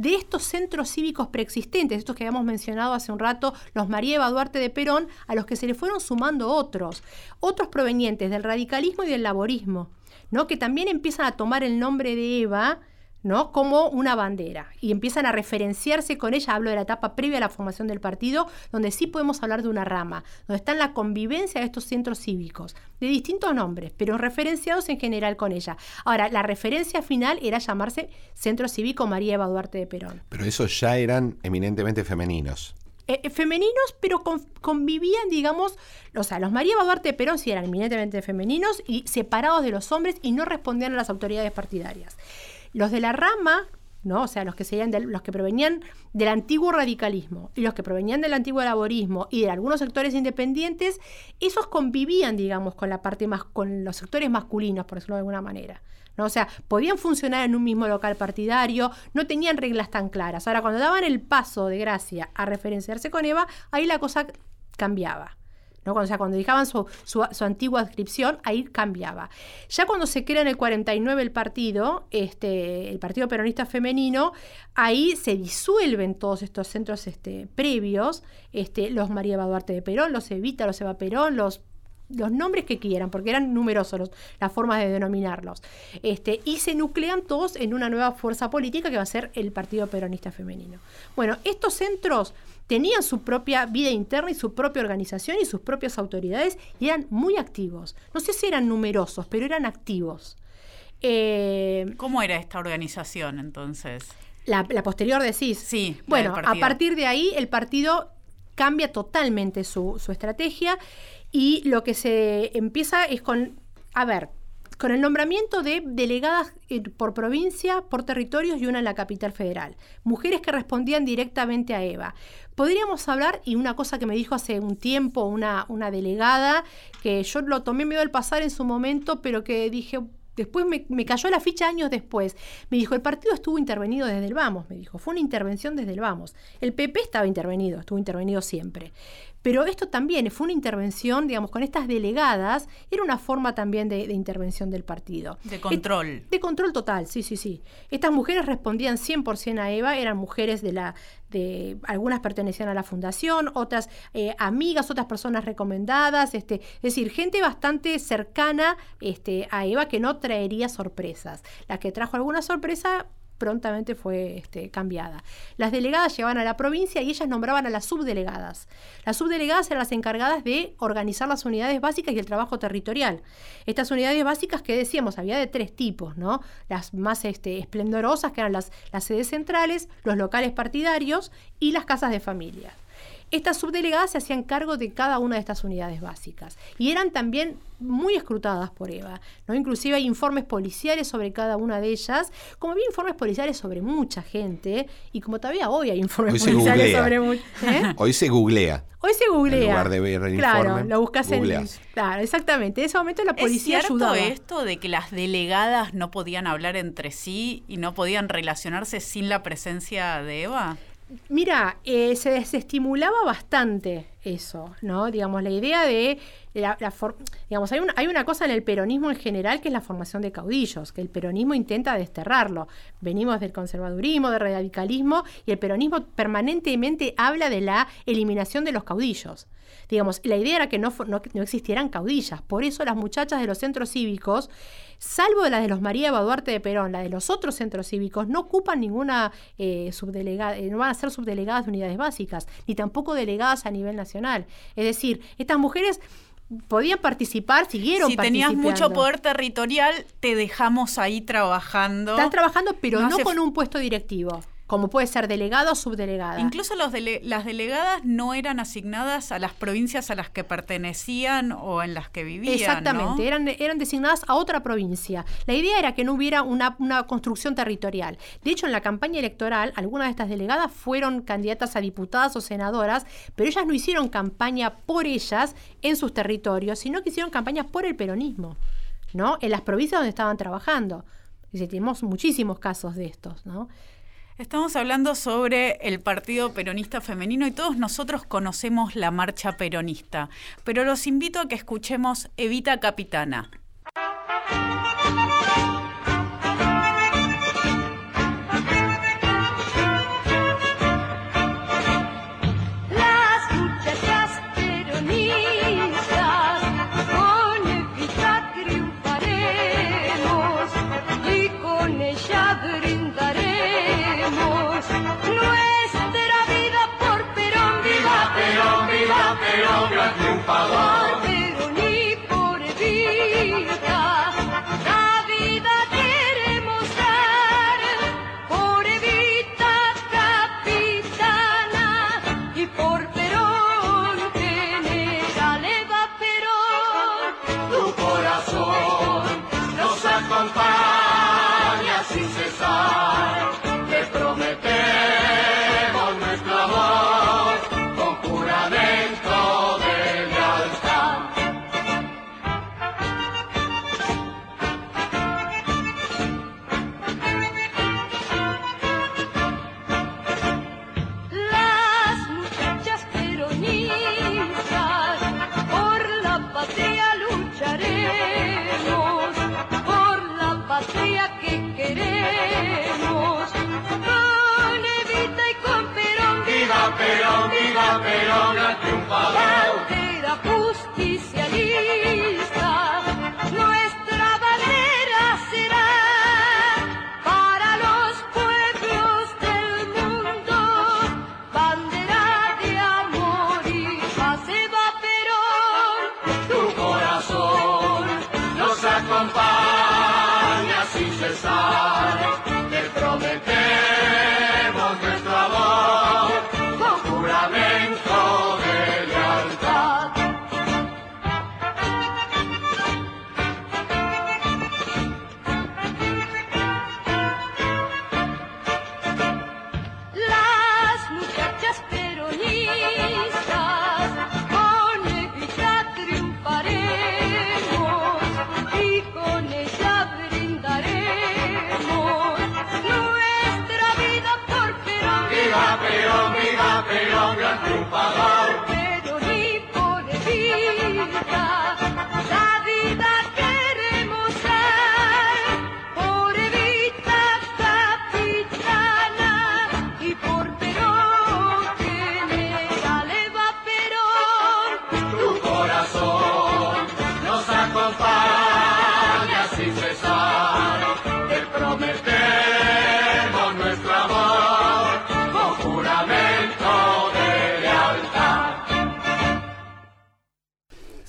estos centros cívicos preexistentes, estos que habíamos mencionado hace un rato, los María Eva Duarte de Perón, a los que se le fueron sumando otros, otros provenientes del radicalismo y del laborismo, ¿no? que también empiezan a tomar el nombre de Eva ¿no? como una bandera y empiezan a referenciarse con ella. Hablo de la etapa previa a la formación del partido, donde sí podemos hablar de una rama, donde está en la convivencia de estos centros cívicos, de distintos nombres, pero referenciados en general con ella. Ahora, la referencia final era llamarse Centro Cívico María Eva Duarte de Perón. Pero esos ya eran eminentemente femeninos. Eh, eh, femeninos, pero convivían, digamos, o sea, los María Eva Duarte de Perón sí eran eminentemente femeninos y separados de los hombres y no respondían a las autoridades partidarias. Los de la rama, ¿no? O sea, los que serían los que provenían del antiguo radicalismo y los que provenían del antiguo laborismo y de algunos sectores independientes, esos convivían, digamos, con la parte más, con los sectores masculinos, por decirlo de alguna manera. ¿no? O sea, podían funcionar en un mismo local partidario, no tenían reglas tan claras. Ahora, cuando daban el paso de gracia a referenciarse con Eva, ahí la cosa cambiaba. ¿No? O sea, cuando dejaban su, antigua adscripción, ahí cambiaba. Ya cuando se crea en el 49 el partido, este, el Partido Peronista Femenino, ahí se disuelven todos estos centros este, previos, este, los María Duarte de Perón, los Evita, los Eva Perón, los los nombres que quieran, porque eran numerosos las formas de denominarlos. Este, y se nuclean todos en una nueva fuerza política que va a ser el Partido Peronista Femenino. Bueno, estos centros tenían su propia vida interna y su propia organización y sus propias autoridades y eran muy activos. No sé si eran numerosos, pero eran activos. Eh, ¿Cómo era esta organización entonces? La, posterior decís. Sí. Bueno, a partir de ahí el partido cambia totalmente su, su estrategia y lo que se empieza es con, a ver, con el nombramiento de delegadas eh, por provincia, por territorios y una en la capital federal. Mujeres que respondían directamente a Eva. Podríamos hablar, y una cosa que me dijo hace un tiempo una, una delegada, que yo lo tomé medio al pasar en su momento, pero que dije, Después me, me, cayó la ficha años después. Me dijo, el partido estuvo intervenido desde el vamos, me dijo, fue una intervención desde el vamos. El PP estaba intervenido, estuvo intervenido siempre. Pero esto también fue una intervención, digamos, con estas delegadas, era una forma también de, intervención del partido. De control. de control total, sí, sí, sí. Estas mujeres respondían 100% a Eva, eran mujeres de la, de, algunas pertenecían a la fundación, otras eh, amigas, otras personas recomendadas, este, es decir, gente bastante cercana este, a Eva que no traería sorpresas. La que trajo alguna sorpresa prontamente fue este, cambiada. Las delegadas llegaban a la provincia y ellas nombraban a las subdelegadas. Las subdelegadas eran las encargadas de organizar las unidades básicas y el trabajo territorial. Estas unidades básicas que decíamos, había de tres tipos, ¿no? Las más este, esplendorosas, que eran las, las sedes centrales, los locales partidarios y las casas de familia. Estas subdelegadas se hacían cargo de cada una de estas unidades básicas y eran también muy escrutadas por Eva. ¿no? Inclusive hay informes policiales sobre cada una de ellas, como había informes policiales sobre mucha gente y como todavía hoy hay informes policiales sobre mucha ¿eh? Hoy se googlea. Hoy se googlea. En lugar de ver el claro, lo buscas en. Claro, exactamente. En ese momento la policía ¿Es cierto esto de que las delegadas no podían hablar entre sí y no podían relacionarse sin la presencia de Eva? Mira, eh, se desestimulaba bastante eso, ¿no? Digamos, la idea de la, digamos, hay una, hay una cosa en el peronismo en general que es la formación de caudillos, que el peronismo intenta desterrarlo. Venimos del conservadurismo, del radicalismo, y el peronismo permanentemente habla de la eliminación de los caudillos. Digamos, la idea era que no, no, existieran caudillas. Por eso las muchachas de los centros cívicos, salvo las de los María Eva Duarte de Perón, la de los otros centros cívicos, no ocupan ninguna eh, subdelegada, eh, no van a ser subdelegadas de unidades básicas, ni tampoco delegadas a nivel nacional. Es decir, estas mujeres podían participar, siguieron si tenías mucho poder territorial, te dejamos ahí trabajando. Estás trabajando, pero no con un puesto directivo como puede ser delegado o subdelegada. Incluso los las delegadas no eran asignadas a las provincias a las que pertenecían o en las que vivían. Exactamente, eran, eran designadas a otra provincia. La idea era que no hubiera una, una construcción territorial. De hecho, en la campaña electoral, algunas de estas delegadas fueron candidatas a diputadas o senadoras, pero ellas no hicieron campaña por ellas en sus territorios, sino que hicieron campaña por el peronismo, ¿no? En las provincias donde estaban trabajando. Y tenemos muchísimos casos de estos, ¿no? Estamos hablando sobre el Partido Peronista Femenino y todos nosotros conocemos la marcha peronista, pero los invito a que escuchemos Evita Capitana.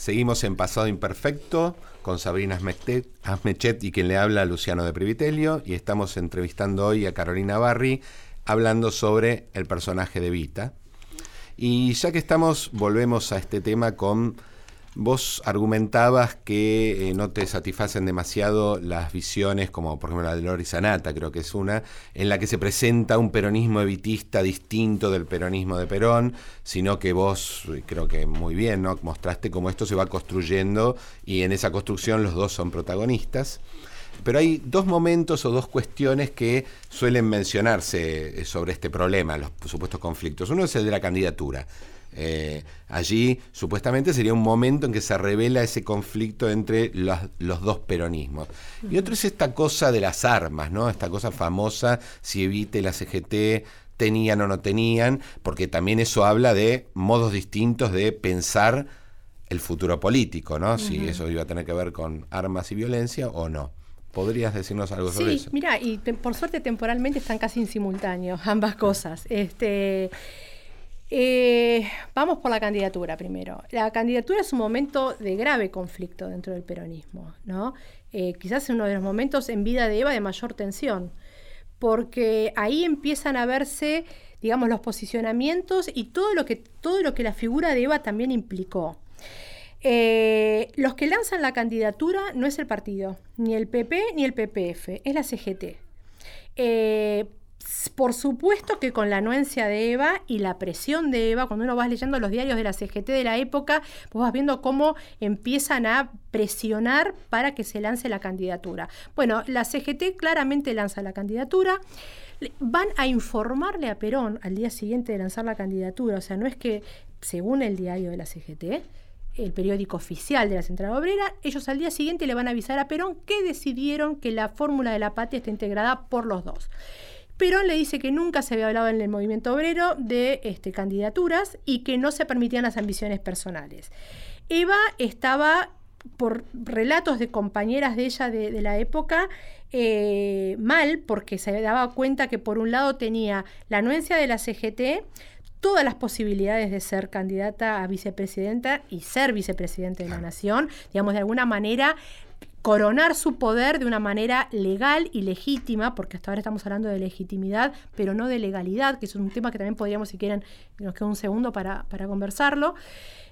Seguimos en Pasado Imperfecto con Sabrina Asmechet y quien le habla Luciano de Privitelio y estamos entrevistando hoy a Carolina Barri hablando sobre el personaje de Vita. Y ya que estamos, volvemos a este tema con Vos argumentabas que eh, no te satisfacen demasiado las visiones, como por ejemplo la de Lori Sanata, creo que es una, en la que se presenta un peronismo evitista distinto del peronismo de Perón, sino que vos, eh, creo que muy bien, ¿no? mostraste cómo esto se va construyendo y en esa construcción los dos son protagonistas. Pero hay dos momentos o dos cuestiones que suelen mencionarse eh, sobre este problema, los supuestos conflictos. Uno es el de la candidatura. Eh, allí supuestamente sería un momento en que se revela ese conflicto entre los, dos peronismos. Y otro es esta cosa de las armas, ¿no? Esta cosa famosa, si Evite la CGT tenían o no tenían, porque también eso habla de modos distintos de pensar el futuro político, ¿no? Si eso iba a tener que ver con armas y violencia o no. ¿Podrías decirnos algo sobre eso? Sí, mira, y por suerte temporalmente están casi en simultáneo ambas cosas. Este, eh, vamos por la candidatura primero. La candidatura es un momento de grave conflicto dentro del peronismo, ¿no? Eh, quizás uno de los momentos en vida de Eva de mayor tensión, porque ahí empiezan a verse, digamos, los posicionamientos y todo lo que, todo lo que la figura de Eva también implicó. Eh, los que lanzan la candidatura no es el partido, ni el PP ni el PPF, es la CGT. Por supuesto que con la anuencia de Eva y la presión de Eva, cuando uno va leyendo los diarios de la CGT de la época, vos vas viendo cómo empiezan a presionar para que se lance la candidatura. Bueno, la CGT claramente lanza la candidatura. Van a informarle a Perón al día siguiente de lanzar la candidatura. O sea, no es que, según el diario de la CGT, el periódico oficial de la Central Obrera, ellos al día siguiente le van a avisar a Perón que decidieron que la fórmula de la patria está integrada por los dos. Perón le dice que nunca se había hablado en el movimiento obrero de este, candidaturas y que no se permitían las ambiciones personales. Eva estaba, por relatos de compañeras de ella de, la época, eh, mal porque se daba cuenta que por un lado tenía la anuencia de la CGT, todas las posibilidades de ser candidata a vicepresidenta y ser vicepresidente de la nación, digamos, de alguna manera coronar su poder de una manera legal y legítima, porque hasta ahora estamos hablando de legitimidad, pero no de legalidad, que es un tema que también podríamos, si quieren, nos queda un segundo para, conversarlo.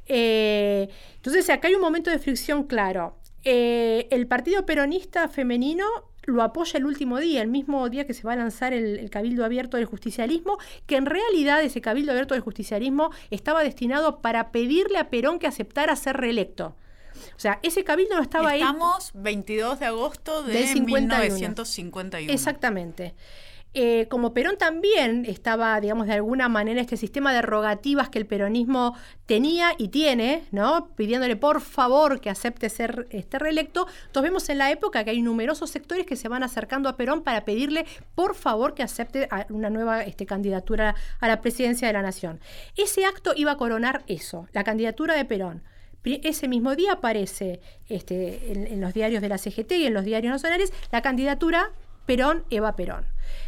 Eh, entonces, acá hay un momento de fricción claro. Eh, el Partido Peronista Femenino lo apoya el último día, el mismo día que se va a lanzar el, el, Cabildo Abierto del Justicialismo, que en realidad ese Cabildo Abierto del Justicialismo estaba destinado para pedirle a Perón que aceptara ser reelecto. O sea, ese cabildo no estaba ahí. Estamos 22 de agosto de 1951. Exactamente. Eh, como Perón también estaba, digamos, de alguna manera este sistema de rogativas que el peronismo tenía y tiene, ¿no? Pidiéndole por favor que acepte ser este reelecto. Entonces vemos en la época que hay numerosos sectores que se van acercando a Perón para pedirle por favor que acepte una nueva este, candidatura a la presidencia de la nación. Ese acto iba a coronar eso, la candidatura de Perón. Ese mismo día aparece este, en, los diarios de la CGT y en los diarios nacionales la candidatura Perón-Eva Perón.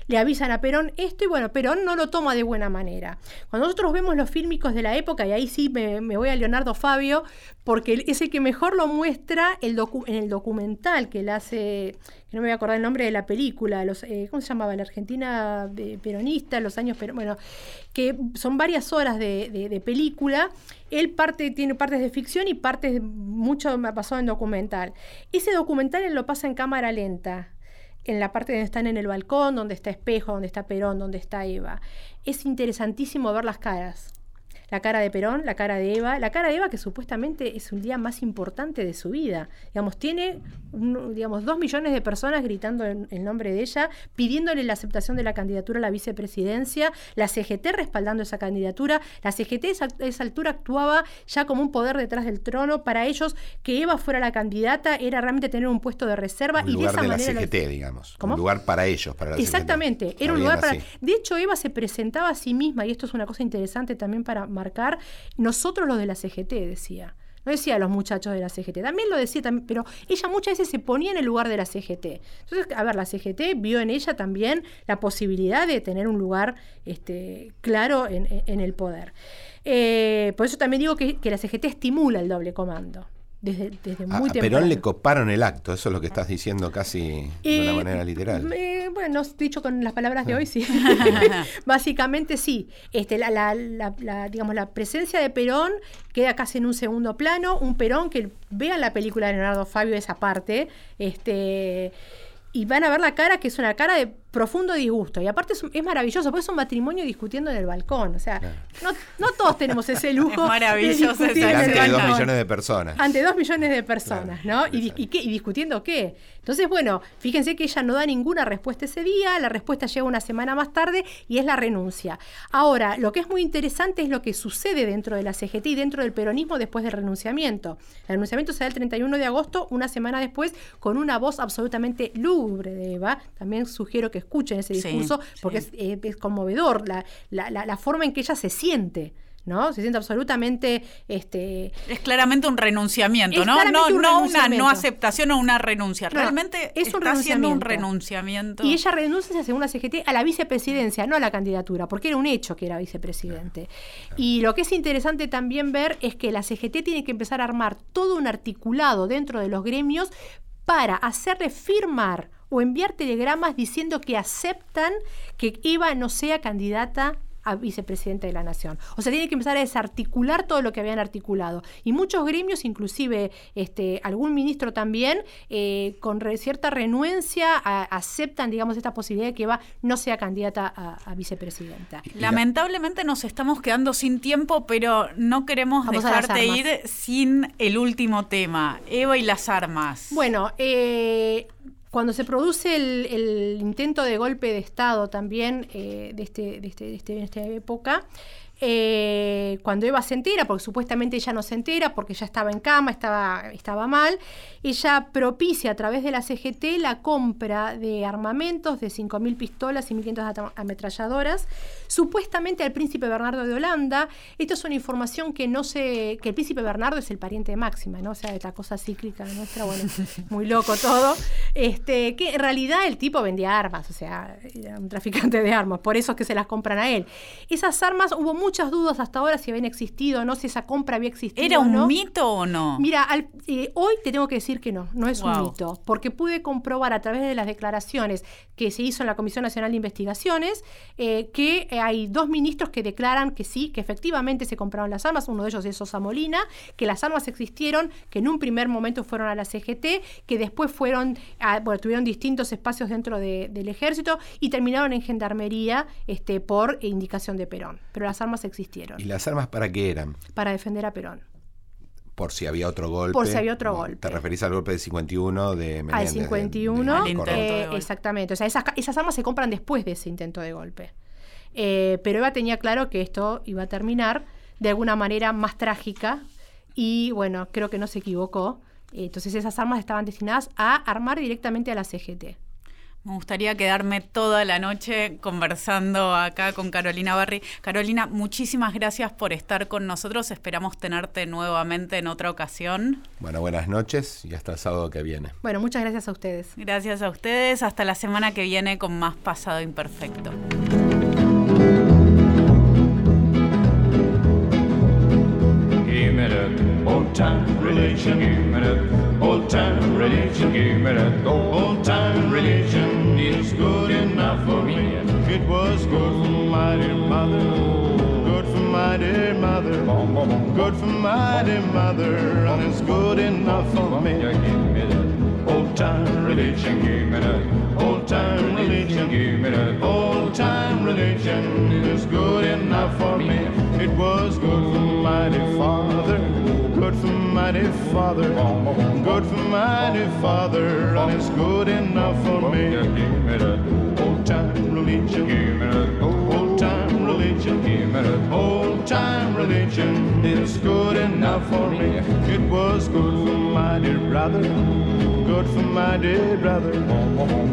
Le avisan a Perón esto y bueno, Perón no lo toma de buena manera. Cuando nosotros vemos los fílmicos de la época, y ahí sí me, voy a Leonardo Fabio, porque es el que mejor lo muestra en el documental que él hace, que no me voy a acordar el nombre de la película, los, eh, ¿cómo se llamaba? La Argentina peronista, los años, pero bueno, que son varias horas de, película. Él parte, tiene partes de ficción y partes mucho basado en documental. Ese documental él lo pasa en cámara lenta en la parte donde están en el balcón, donde está Espejo, donde está Perón, donde está Eva. Es interesantísimo ver las caras la cara de Perón, la cara de Eva, la cara de Eva que supuestamente es un día más importante de su vida. Digamos, tiene digamos, dos millones de personas gritando el, nombre de ella, pidiéndole la aceptación de la candidatura a la vicepresidencia, la CGT respaldando esa candidatura, la CGT a esa altura actuaba ya como un poder detrás del trono, para ellos que Eva fuera la candidata era realmente tener un puesto de reserva y de esa de manera... La CGT, digamos. Un lugar para ellos, para la Exactamente, era un lugar para... De hecho, Eva se presentaba a sí misma, y esto es una cosa interesante también para marcar, nosotros los de la CGT, decía. no decía los muchachos de la CGT, también lo decía, también, pero ella muchas veces se ponía en el lugar de la CGT. Entonces, a ver, la CGT vio en ella también la posibilidad de tener un lugar este, claro en, el poder. Eh, por eso también digo que, que la CGT estimula el doble comando desde, desde muy a, Perón le coparon el acto, eso es lo que estás diciendo casi de una manera literal. bueno, dicho con las palabras de hoy, sí. Básicamente sí. Este, la, la, la, digamos, la presencia de Perón queda casi en un segundo plano. Un Perón que vean la película de Leonardo Fabio esa parte. Este, y van a ver la cara que es una cara de profundo disgusto. Y aparte es, maravilloso, porque es un matrimonio discutiendo en el balcón. O sea, no, todos tenemos ese lujo. Es maravilloso. De ante dos millones de personas. Ante dos millones de personas, ¿no? Y, y, discutiendo qué. Entonces, bueno, fíjense que ella no da ninguna respuesta ese día, la respuesta llega una semana más tarde y es la renuncia. Ahora, lo que es muy interesante es lo que sucede dentro de la CGT y dentro del peronismo después del renunciamiento. El renunciamiento se da el 31 de agosto, una semana después, con una voz absolutamente lúgubre de Eva. También sugiero que escuchen ese discurso, porque eh, Es, conmovedor la, la, forma en que ella se siente. ¿no? Se siente absolutamente este es claramente un renunciamiento, ¿no? No, no una no aceptación o una renuncia. Realmente es un está haciendo un renunciamiento. Y ella renuncia según la CGT a la vicepresidencia, no a la candidatura, porque era un hecho que era vicepresidente. Y lo que es interesante también ver es que la CGT tiene que empezar a armar todo un articulado dentro de los gremios para hacerle firmar o enviar telegramas diciendo que aceptan que Eva no sea candidata a vicepresidente de la nación. O sea, tiene que empezar a desarticular todo lo que habían articulado. Y muchos gremios, inclusive este, algún ministro también, eh, con cierta renuencia aceptan, digamos, esta posibilidad de que Eva no sea candidata a, vicepresidenta. Lamentablemente nos estamos quedando sin tiempo, pero no queremos dejarte ir sin el último tema, Eva y las armas. Bueno, eh, cuando se produce el, intento de golpe de Estado también eh, de, este, de, este, de, este, de esta época, eh, cuando Eva se entera, porque supuestamente ella no se entera, porque ya estaba en cama, estaba, estaba mal, ella propicia a través de la CGT la compra de armamentos de 5.000 pistolas y 1.500 ametralladoras, supuestamente al príncipe Bernardo de Holanda. Esto es una información que no sé, que el príncipe Bernardo es el pariente de Máxima, ¿no? O sea, esta cosa cíclica nuestra, bueno, muy loco todo. Este, que en realidad el tipo vendía armas, o sea, era un traficante de armas, por eso es que se las compran a él. Esas armas hubo muchas dudas hasta ahora si habían existido o no, si esa compra había existido. ¿Era un mito o no? Mira, eh, hoy te tengo que decir que no, no es un mito, porque pude comprobar a través de las declaraciones que se hizo en la Comisión Nacional de Investigaciones eh, que eh, hay dos ministros que declaran que sí, que efectivamente se compraron las armas, uno de ellos es Sosa Molina, que las armas existieron, que en un primer momento fueron a la CGT, que después fueron, bueno, tuvieron distintos espacios dentro del ejército y terminaron en gendarmería este, por indicación de Perón. Pero las armas existieron. ¿Y las armas para qué eran? Para defender a Perón. Por si había otro golpe. Por si había otro golpe. ¿Te referís al golpe del 51 de Menéndez? Al 51, eh, exactamente. O sea, esas, esas, armas se compran después de ese intento de golpe. Eh, pero Eva tenía claro que esto iba a terminar de alguna manera más trágica y bueno, creo que no se equivocó. Entonces esas armas estaban destinadas a armar directamente a la CGT. Me gustaría quedarme toda la noche conversando acá con Carolina Barry. Carolina, muchísimas gracias por estar con nosotros. Esperamos tenerte nuevamente en otra ocasión. Bueno, buenas noches y hasta el sábado que viene. Bueno, muchas gracias a ustedes. Gracias a ustedes. Hasta la semana que viene con más Pasado Imperfecto. Old time religion. Give me that old time religion. Give me that old time religion. is good enough for me. It was good for my dear mother. Good for my dear mother. Good for my dear mother. And it's good enough for me. Give me that old time religion. Give me that old time religion. Give me that old time religion. It is good enough for me. It was good for my dear father good for mighty Father, good for mighty Father, and it's good enough for me. Give me that old time religion, religion, give me that old time religion. It's good enough for me. It was good for my dear brother, good for my dear brother,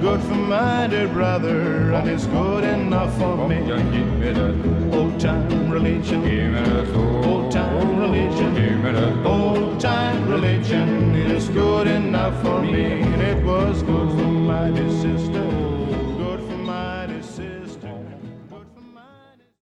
good for my dear brother, and it's good enough for me. Give me that old time religion, give me that old time religion, give me that old time religion. it's good enough for me, and it was good for my dear sister.